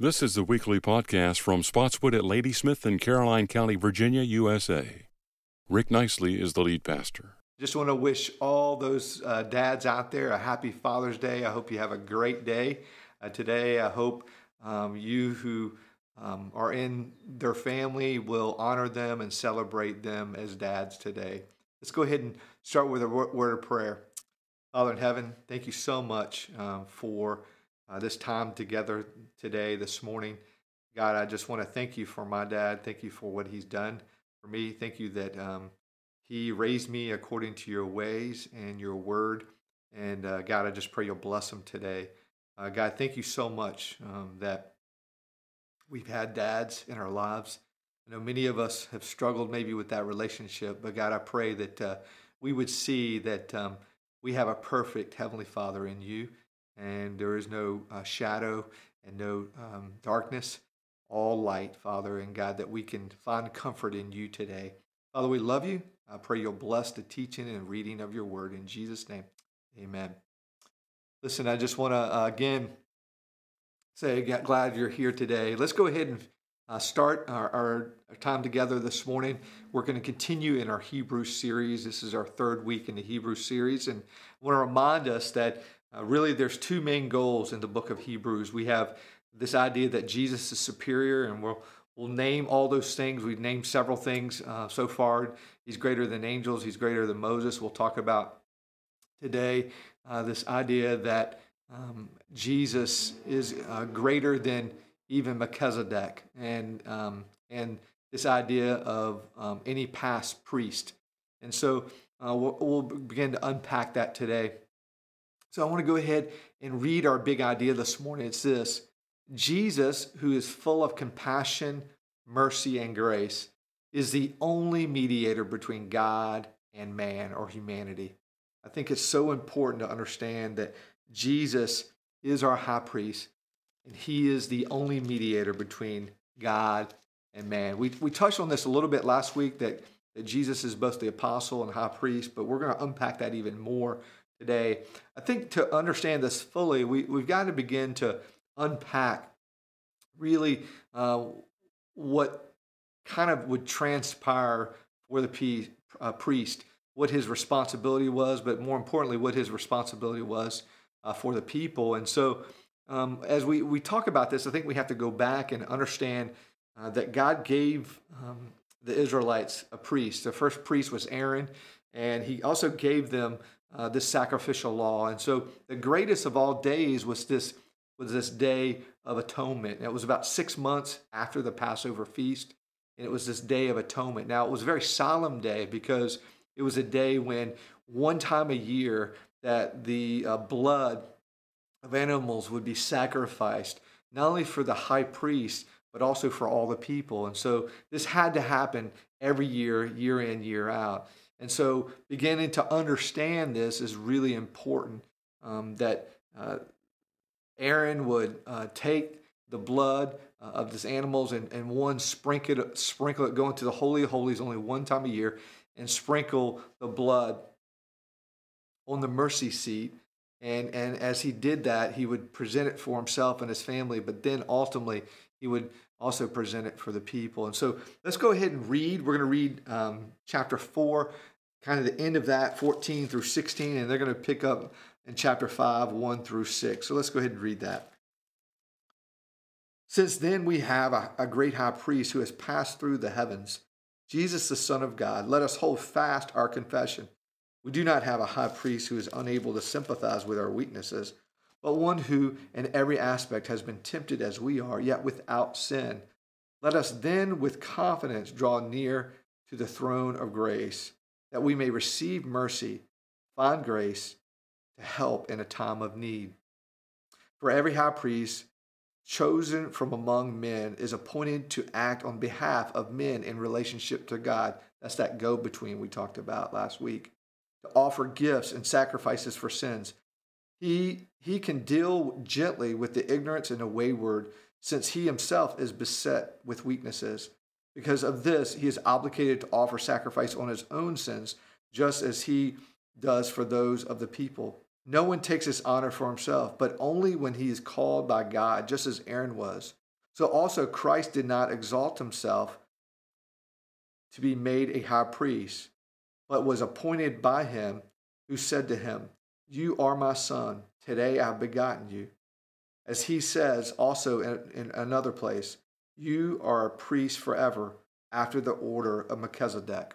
This is the weekly podcast from Spotswood at Ladysmith in Caroline County, Virginia, USA. Rick Nicely is the lead pastor. Just want to wish all those uh, dads out there a happy Father's Day. I hope you have a great day uh, today. I hope um, you who um, are in their family will honor them and celebrate them as dads today. Let's go ahead and start with a word of prayer. Father in heaven, thank you so much um, for uh, this time together today, this morning. God, I just want to thank you for my dad. Thank you for what he's done for me. Thank you that um, he raised me according to your ways and your word. And uh, God, I just pray you'll bless him today. Uh, God, thank you so much um, that we've had dads in our lives. I know many of us have struggled maybe with that relationship, but God, I pray that uh, we would see that um, we have a perfect Heavenly Father in you, and there is no uh, shadow and no um, darkness, all light, Father, and God, that we can find comfort in you today. Father, we love you. I pray you'll bless the teaching and reading of your word. In Jesus' name, amen. Listen, I just want to, uh, again, say glad you're here today. Let's go ahead and uh, start our, our, time together this morning. We're going to continue in our Hebrew series. This is our third week in the Hebrew series. And I want to remind us that uh, really there's two main goals in the book of Hebrews. We have this idea that Jesus is superior, and we'll, we'll name all those things. We've named several things uh, so far. He's greater than angels, he's greater than Moses. We'll talk about today uh, this idea that um, Jesus is uh, greater than even Melchizedek, and um, and this idea of um, any past priest. And so uh, we'll, we'll, begin to unpack that today. So I want to go ahead and read our big idea this morning. It's this Jesus, who is full of compassion, mercy, and grace, is the only mediator between God and man or humanity. I think it's so important to understand that Jesus is our high priest, and he is the only mediator between God and man. We, we touched on this a little bit last week that, that Jesus is both the apostle and high priest, but we're going to unpack that even more today. I think to understand this fully, we, we've got to begin to unpack really uh, what kind of would transpire for the uh, priest, what his responsibility was, but more importantly, what his responsibility was uh, for the people. And so, um, as we, we talk about this, I think we have to go back and understand uh, that God gave um, the Israelites a priest. The first priest was Aaron, and he also gave them uh, this sacrificial law. And so, the greatest of all days was this was this day of atonement. And it was about six months after the Passover feast, and it was this day of atonement. Now, it was a very solemn day because it was a day when one time a year that the uh, blood of animals would be sacrificed, not only for the high priest, but also for all the people. And so this had to happen every year, year in, year out. And so beginning to understand this is really important um, that uh, Aaron would uh, take the blood uh, of these animals and, and one sprinkle it, sprinkle it, go into the Holy of Holies only one time a year and sprinkle the blood on the mercy seat. And, and as he did that, he would present it for himself and his family, but then ultimately he would also present it for the people. And so let's go ahead and read. We're going to read um, chapter 4, kind of the end of that, 14 through 16, and they're going to pick up in chapter 5, 1 through 6. So let's go ahead and read that. Since then we have a, a great high priest who has passed through the heavens, Jesus, the Son of God. Let us hold fast our confession. We do not have a high priest who is unable to sympathize with our weaknesses, but one who in every aspect has been tempted as we are, yet without sin. Let us then with confidence draw near to the throne of grace, that we may receive mercy, find grace to help in a time of need. For every high priest chosen from among men is appointed to act on behalf of men in relationship to God. That's that go between we talked about last week to offer gifts and sacrifices for sins. He, he can deal gently with the ignorance and the wayward, since he himself is beset with weaknesses. Because of this, he is obligated to offer sacrifice on his own sins, just as he does for those of the people. No one takes this honor for himself, but only when he is called by God, just as Aaron was. So also Christ did not exalt himself to be made a high priest, but was appointed by him who said to him, You are my son, today I have begotten you. As he says also in, in another place, You are a priest forever after the order of Melchizedek.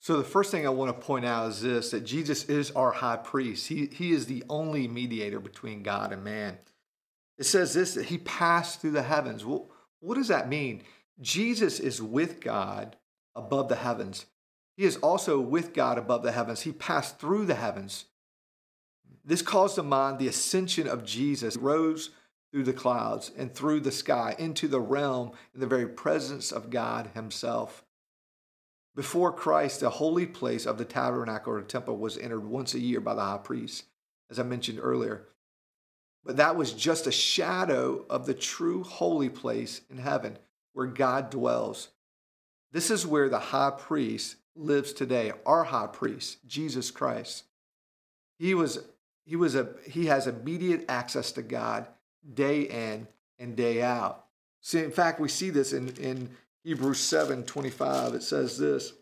So the first thing I want to point out is this that Jesus is our high priest. He, he is the only mediator between God and man. It says this that he passed through the heavens. Well, what does that mean? Jesus is with God above the heavens. He is also with God above the heavens. He passed through the heavens. This calls to mind the ascension of Jesus, rose through the clouds and through the sky into the realm in the very presence of God Himself. Before Christ, the holy place of the tabernacle or temple was entered once a year by the high priest, as I mentioned earlier. But that was just a shadow of the true holy place in heaven where God dwells. This is where the high priest lives today, our high priest, Jesus Christ. He was he was a he has immediate access to God day in and day out. See, in fact, we see this in, in Hebrews 7 25. It says this.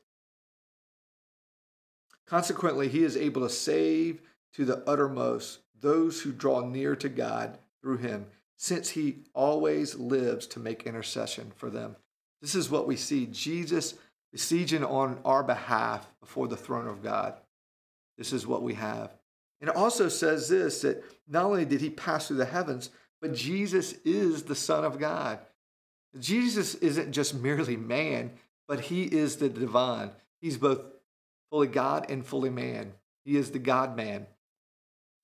Consequently, he is able to save to the uttermost those who draw near to God through him, since he always lives to make intercession for them. This is what we see Jesus besieging on our behalf before the throne of God. This is what we have. And it also says this that not only did he pass through the heavens, but Jesus is the Son of God. Jesus isn't just merely man, but he is the divine. He's both fully God and fully man. He is the God man.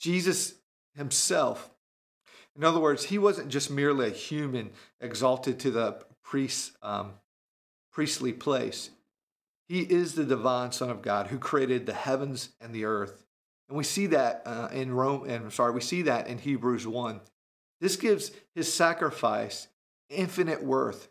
Jesus himself, in other words, he wasn't just merely a human exalted to the um, priestly place. He is the divine Son of God who created the heavens and the earth. And we see that uh, in Rome, and I'm sorry, we see that in Hebrews 1. This gives his sacrifice infinite worth.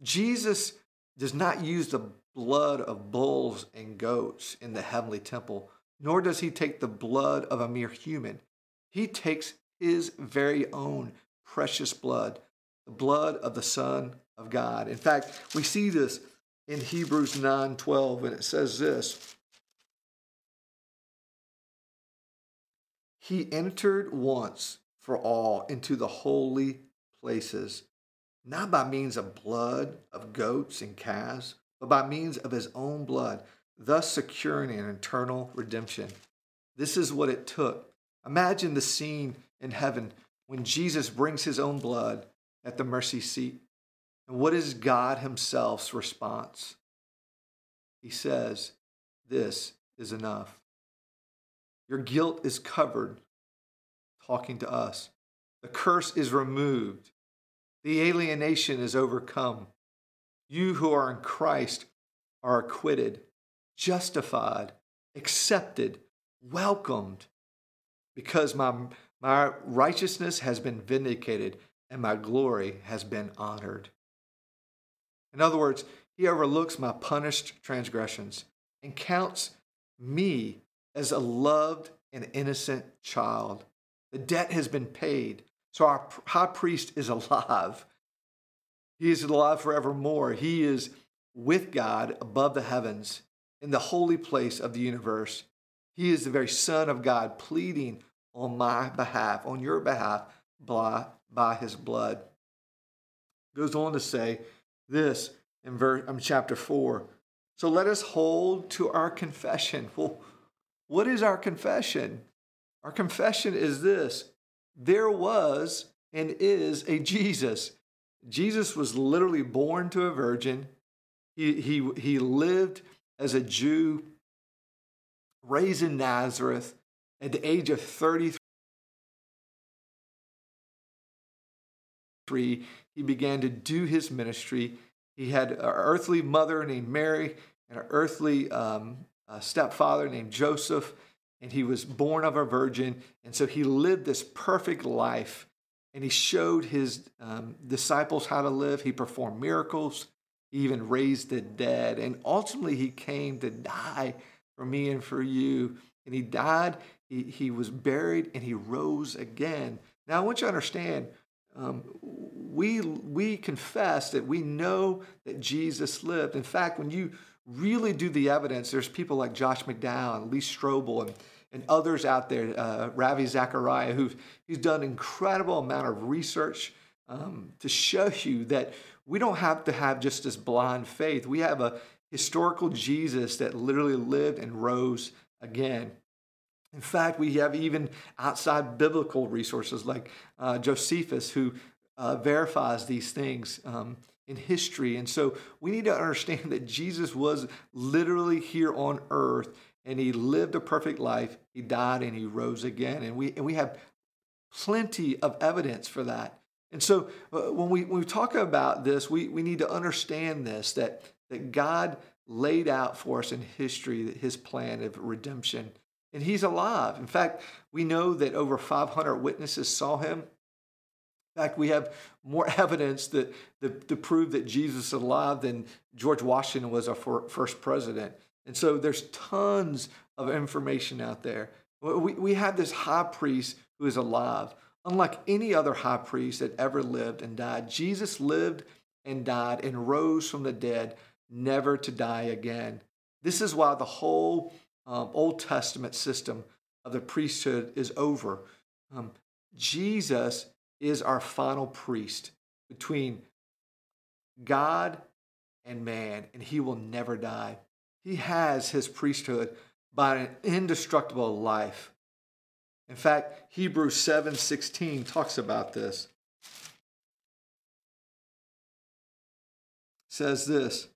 Jesus does not use the blood of bulls and goats in the heavenly temple, nor does he take the blood of a mere human. He takes his very own precious blood, the blood of the Son of God. In fact, we see this in Hebrews 9 12, and it says this He entered once for all into the holy places not by means of blood of goats and calves, but by means of his own blood, thus securing an eternal redemption. This is what it took. Imagine the scene in heaven when Jesus brings his own blood at the mercy seat. And what is God Himself's response? He says, This is enough. Your guilt is covered, talking to us. The curse is removed. The alienation is overcome. You who are in Christ are acquitted, justified, accepted, welcomed, because my, my righteousness has been vindicated and my glory has been honored. In other words, he overlooks my punished transgressions and counts me as a loved and innocent child. The debt has been paid. So our high priest is alive. He is alive forevermore. He is with God above the heavens in the holy place of the universe. He is the very Son of God pleading on my behalf, on your behalf, by, by his blood. Goes on to say this in verse, um, chapter 4. So let us hold to our confession. Well, what is our confession? Our confession is this there was and is a Jesus. Jesus was literally born to a virgin. He, he, he lived as a Jew, raised in Nazareth at the age of 33. He began to do his ministry. He had an earthly mother named Mary and an earthly um, stepfather named Joseph and he was born of a virgin. And so he lived this perfect life and he showed his um, disciples how to live. He performed miracles, he even raised the dead. And ultimately, he came to die for me and for you. And he died, he, he was buried, and he rose again. Now, I want you to understand um, we, we confess that we know that Jesus lived. In fact, when you really do the evidence, there's people like Josh McDowell and Lee Strobel and, and others out there, uh, Ravi Zachariah, who've, who's done incredible amount of research um, to show you that we don't have to have just this blind faith. We have a historical Jesus that literally lived and rose again. In fact, we have even outside biblical resources like uh, Josephus, who uh, verifies these things um, in history. And so we need to understand that Jesus was literally here on earth and he lived a perfect life. He died and he rose again. And we, and we have plenty of evidence for that. And so uh, when, we, when we talk about this, we, we need to understand this that, that God laid out for us in history his plan of redemption. And he's alive. In fact, we know that over 500 witnesses saw him. In fact, we have more evidence that, that to prove that Jesus is alive than George Washington was our first president. And so there's tons of information out there. We, we have this high priest who is alive. Unlike any other high priest that ever lived and died, Jesus lived and died and rose from the dead, never to die again. This is why the whole um, Old Testament system of the priesthood is over. Um, Jesus is our final priest between God and man, and he will never die. He has his priesthood by an indestructible life. In fact, Hebrews 7:16 talks about this. It says this,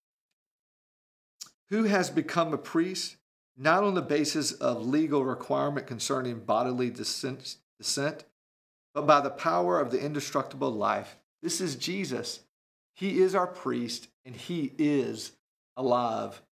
who has become a priest not on the basis of legal requirement concerning bodily descent, descent, but by the power of the indestructible life. This is Jesus. He is our priest and he is alive.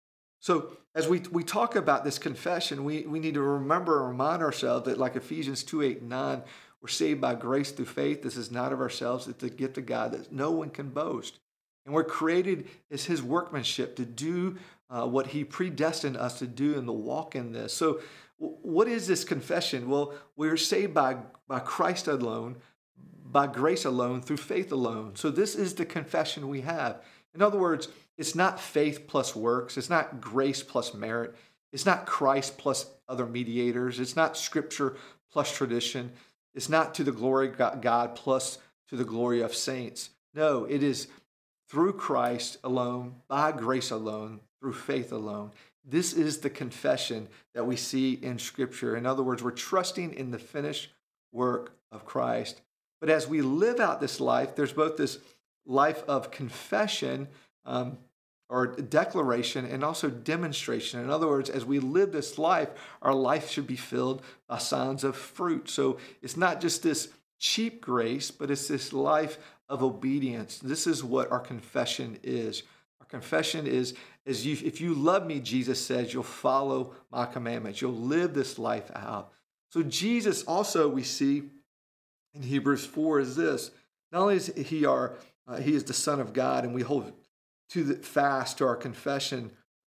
So, as we, we talk about this confession, we, we need to remember and remind ourselves that, like Ephesians 2 8 and 9, we're saved by grace through faith. This is not of ourselves, it's the gift of God that no one can boast. And we're created as his workmanship to do uh, what he predestined us to do and to walk in this. So, what is this confession? Well, we're saved by, by Christ alone, by grace alone, through faith alone. So, this is the confession we have. In other words, it's not faith plus works, it's not grace plus merit, it's not Christ plus other mediators, it's not scripture plus tradition, it's not to the glory of God plus to the glory of saints. No, it is through Christ alone, by grace alone, through faith alone. This is the confession that we see in Scripture. In other words, we're trusting in the finished work of Christ. But as we live out this life, there's both this life of confession um, or declaration and also demonstration. In other words, as we live this life, our life should be filled by signs of fruit. So it's not just this cheap grace, but it's this life of obedience. This is what our confession is. Confession is, is you, if you love me, Jesus says, you'll follow my commandments. You'll live this life out. So Jesus also, we see in Hebrews 4 is this. Not only is he our, uh, he is the Son of God, and we hold to the fast to our confession,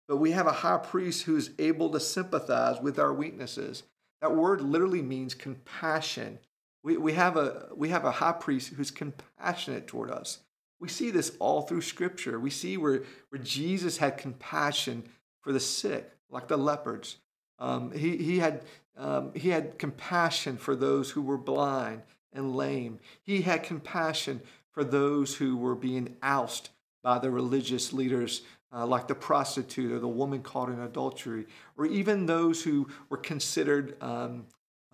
but we have a high priest who is able to sympathize with our weaknesses. That word literally means compassion. We, we, have a, we have a high priest who's compassionate toward us. We see this all through Scripture. We see where, where Jesus had compassion for the sick, like the lepers. Um, he, he, had, um, he had compassion for those who were blind and lame. He had compassion for those who were being ousted by the religious leaders, uh, like the prostitute or the woman caught in adultery, or even those who were considered um,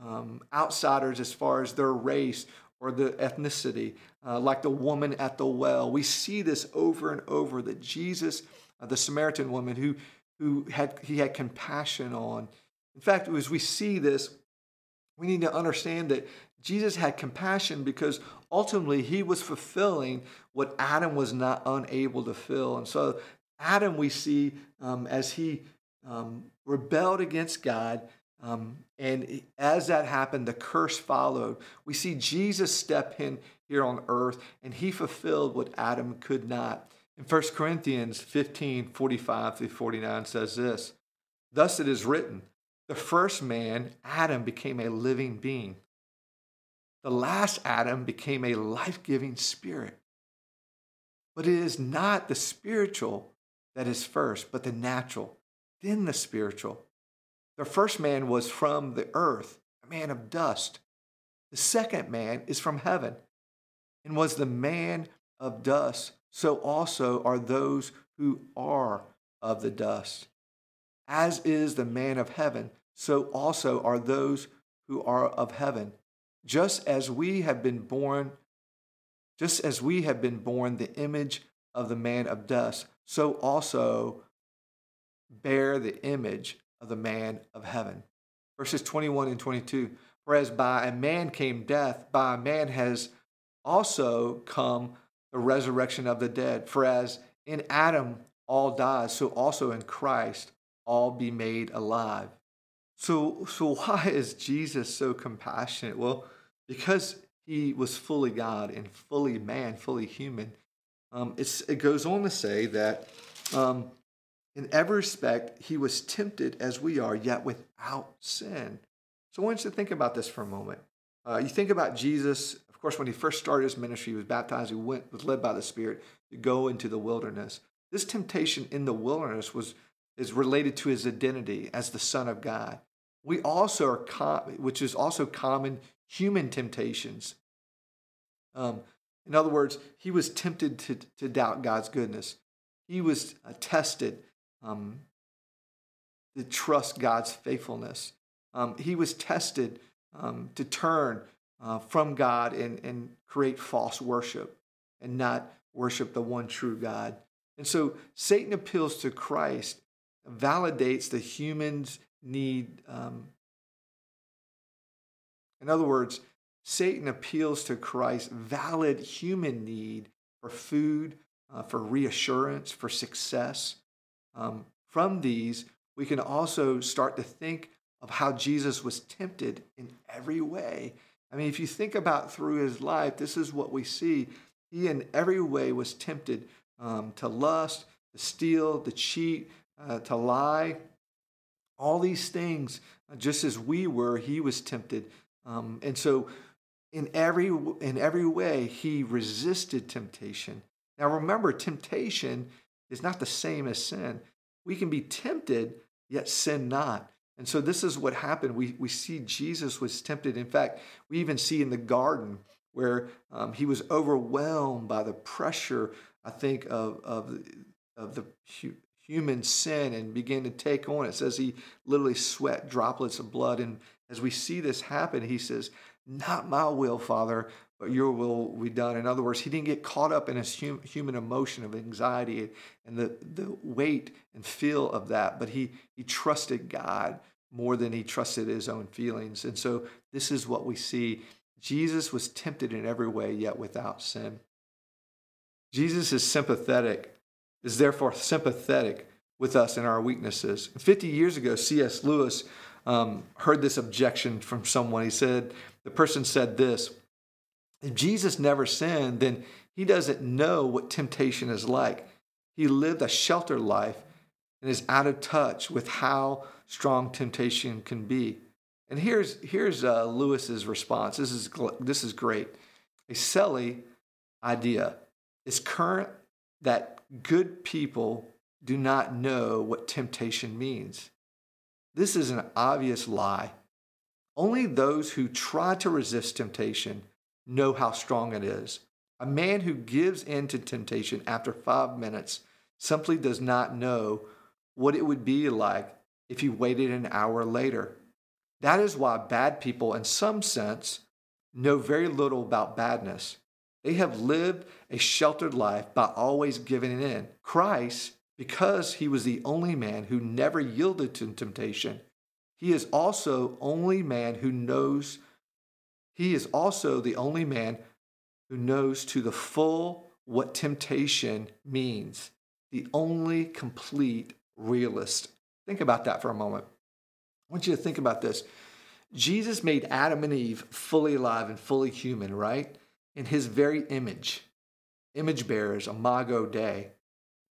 um, outsiders as far as their race or the ethnicity, uh, like the woman at the well. We see this over and over that Jesus, uh, the Samaritan woman who, who had, he had compassion on. In fact, as we see this, we need to understand that Jesus had compassion because ultimately he was fulfilling what Adam was not unable to fill. And so, Adam, we see um, as he um, rebelled against God, um, and as that happened, the curse followed. We see Jesus step in here on earth, and he fulfilled what Adam could not. In 1 Corinthians 15 45 through 49 says this Thus it is written, the first man, Adam, became a living being. The last Adam became a life giving spirit. But it is not the spiritual that is first, but the natural, then the spiritual. The first man was from the earth, a man of dust. The second man is from heaven and was the man of dust. So also are those who are of the dust. As is the man of heaven, so also are those who are of heaven. Just as we have been born, just as we have been born the image of the man of dust, so also bear the image of the man of heaven. Verses 21 and 22. For as by a man came death, by a man has also come the resurrection of the dead. For as in Adam all die, so also in Christ all be made alive. So, so why is Jesus so compassionate? Well, because he was fully God and fully man, fully human. Um, it goes on to say that um, in every respect, he was tempted as we are, yet without sin. So I want you to think about this for a moment. Uh, you think about Jesus, of course, when he first started his ministry, he was baptized, he went, was led by the Spirit to go into the wilderness. This temptation in the wilderness was is related to his identity as the Son of God. We also are, com- which is also common human temptations. Um, in other words, he was tempted to, to doubt God's goodness. He was uh, tested um, to trust God's faithfulness. Um, he was tested um, to turn uh, from God and, and create false worship and not worship the one true God. And so Satan appeals to Christ, validates the human's need. Um, in other words, Satan appeals to Christ's valid human need for food, uh, for reassurance, for success. Um, from these, we can also start to think of how Jesus was tempted in every way. I mean, if you think about through his life, this is what we see. He, in every way, was tempted um, to lust, to steal, to cheat, uh, to lie. All these things, uh, just as we were, he was tempted. Um, and so, in every in every way, he resisted temptation. Now, remember, temptation is not the same as sin. We can be tempted, yet sin not. And so this is what happened. We, we see Jesus was tempted. In fact, we even see in the garden where um, he was overwhelmed by the pressure, I think, of, of, of the hu- human sin and began to take on. It says he literally sweat droplets of blood. And as we see this happen, he says, Not my will, Father, your will be done. In other words, he didn't get caught up in his hum, human emotion of anxiety and the, the weight and feel of that, but he, he trusted God more than he trusted his own feelings. And so this is what we see. Jesus was tempted in every way, yet without sin. Jesus is sympathetic, is therefore sympathetic with us in our weaknesses. 50 years ago, C.S. Lewis um, heard this objection from someone. He said, the person said this if Jesus never sinned, then he doesn't know what temptation is like. He lived a sheltered life and is out of touch with how strong temptation can be. And here's, here's uh, Lewis's response. This is, this is great. A silly idea. It's current that good people do not know what temptation means. This is an obvious lie. Only those who try to resist temptation know how strong it is. A man who gives in to temptation after five minutes simply does not know what it would be like if he waited an hour later. That is why bad people, in some sense, know very little about badness. They have lived a sheltered life by always giving in. Christ, because he was the only man who never yielded to temptation, he is also only man who knows he is also the only man who knows to the full what temptation means, the only complete realist. Think about that for a moment. I want you to think about this. Jesus made Adam and Eve fully alive and fully human, right? In his very image, image bearers, imago Dei.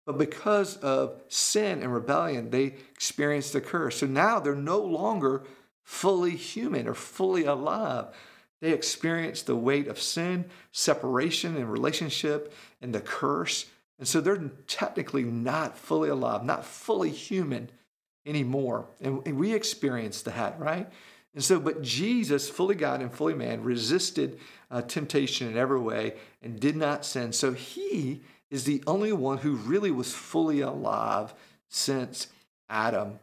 But because of sin and rebellion, they experienced the curse. So now they're no longer fully human or fully alive. They experienced the weight of sin, separation and relationship, and the curse. And so they're technically not fully alive, not fully human anymore. And, and we experience that, right? And so, but Jesus, fully God and fully man, resisted uh, temptation in every way and did not sin. So he is the only one who really was fully alive since Adam.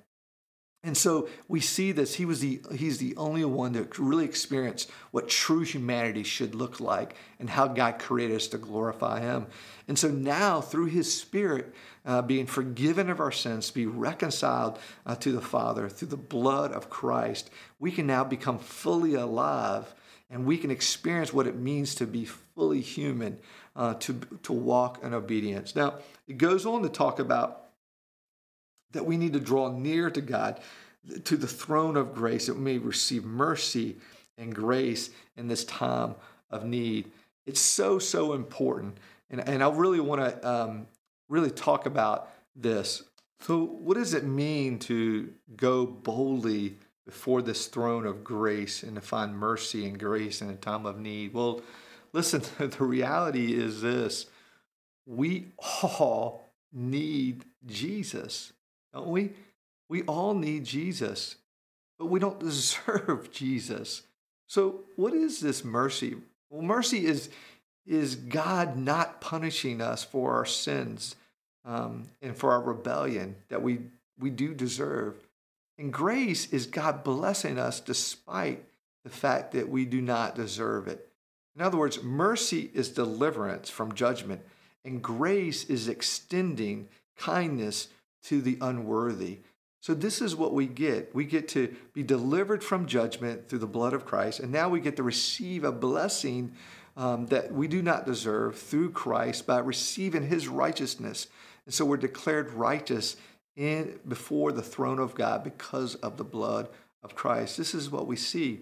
And so we see this. He was the he's the only one that really experienced what true humanity should look like and how God created us to glorify Him. And so now, through His Spirit, uh, being forgiven of our sins, be reconciled uh, to the Father through the blood of Christ, we can now become fully alive and we can experience what it means to be fully human, uh, to, to walk in obedience. Now, it goes on to talk about that we need to draw near to God, to the throne of grace, that we may receive mercy and grace in this time of need. It's so, so important. And, and I really want to um, really talk about this. So, what does it mean to go boldly before this throne of grace and to find mercy and grace in a time of need? Well, listen, the reality is this we all need Jesus, don't we? We all need Jesus, but we don't deserve Jesus. So, what is this mercy? Well, mercy is is God not punishing us for our sins um, and for our rebellion that we, we do deserve. And grace is God blessing us despite the fact that we do not deserve it. In other words, mercy is deliverance from judgment, and grace is extending kindness to the unworthy. So, this is what we get. We get to be delivered from judgment through the blood of Christ, and now we get to receive a blessing um, that we do not deserve through Christ by receiving his righteousness. And so we're declared righteous in before the throne of God because of the blood of Christ. This is what we see.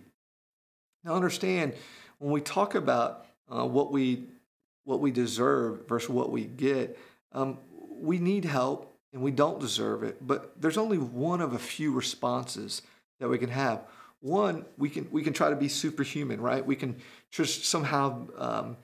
Now understand when we talk about uh, what we what we deserve versus what we get, um, we need help and we don't deserve it. But there's only one of a few responses that we can have. One we can we can try to be superhuman right? We can just somehow um,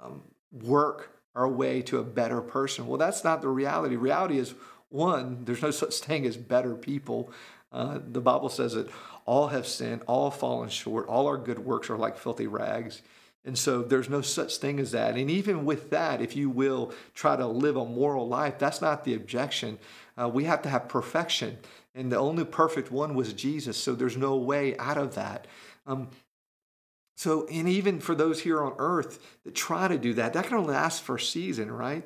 um, work our way to a better person. Well that's not the reality. Reality is one there's no such thing as better people. Uh, the bible says that all have sinned all fallen short all our good works are like filthy rags and so there's no such thing as that and even with that if you will try to live a moral life that's not the objection uh, we have to have perfection and the only perfect one was Jesus. So there's no way out of that. Um, so, and even for those here on earth that try to do that, that can only last for a season, right?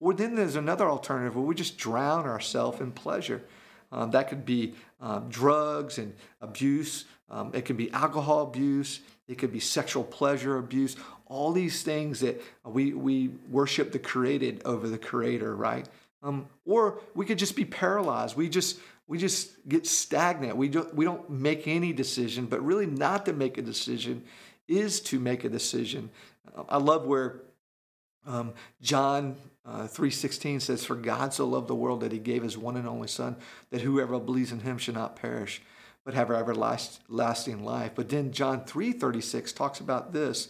Or then there's another alternative where we just drown ourselves in pleasure. Um, that could be um, drugs and abuse. Um, it could be alcohol abuse. It could be sexual pleasure abuse. All these things that we, we worship the created over the creator, right? Um, or we could just be paralyzed. We just we just get stagnant. We don't we don't make any decision, but really not to make a decision is to make a decision. I love where um, John uh, 3.16 says, For God so loved the world that he gave his one and only Son, that whoever believes in him should not perish, but have everlasting life. But then John 3.36 talks about this.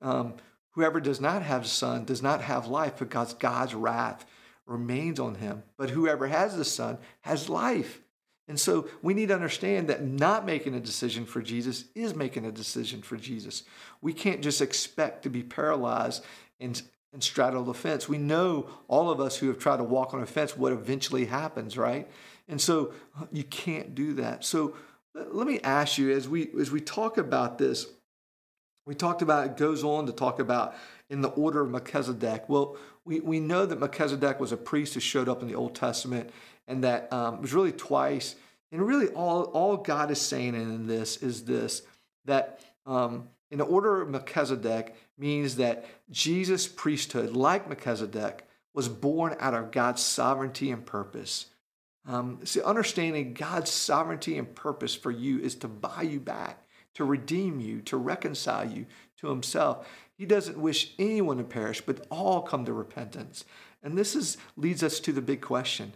Um, whoever does not have Son does not have life because God's wrath remains on him. But whoever has the Son has life. And so we need to understand that not making a decision for Jesus is making a decision for Jesus. We can't just expect to be paralyzed and, and straddle the fence. We know all of us who have tried to walk on a fence what eventually happens, right? And so you can't do that. So let me ask you as we as we talk about this, we talked about it goes on to talk about in the order of Melchizedek. Well, we, we know that Melchizedek was a priest who showed up in the Old Testament and that um, was really twice. And really, all, all God is saying in this is this that um, in the order of Melchizedek means that Jesus' priesthood, like Melchizedek, was born out of God's sovereignty and purpose. Um, see, understanding God's sovereignty and purpose for you is to buy you back, to redeem you, to reconcile you to Himself. He doesn't wish anyone to perish, but all come to repentance. And this is, leads us to the big question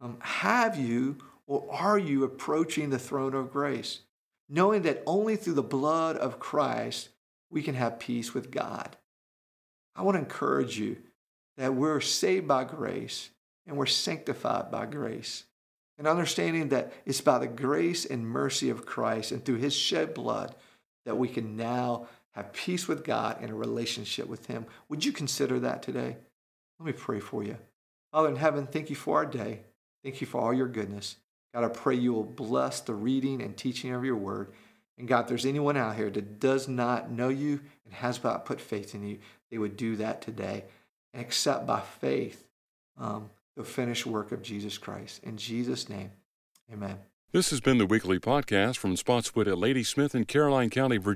um, Have you or are you approaching the throne of grace? Knowing that only through the blood of Christ we can have peace with God. I want to encourage you that we're saved by grace and we're sanctified by grace. And understanding that it's by the grace and mercy of Christ and through his shed blood that we can now have peace with God and a relationship with him. Would you consider that today? Let me pray for you. Father in heaven, thank you for our day. Thank you for all your goodness. God, I pray you will bless the reading and teaching of your word. And God, if there's anyone out here that does not know you and has not put faith in you, they would do that today and accept by faith um, the finished work of Jesus Christ. In Jesus' name, amen. This has been the weekly podcast from Spotswood at Ladysmith in Caroline County, Virginia.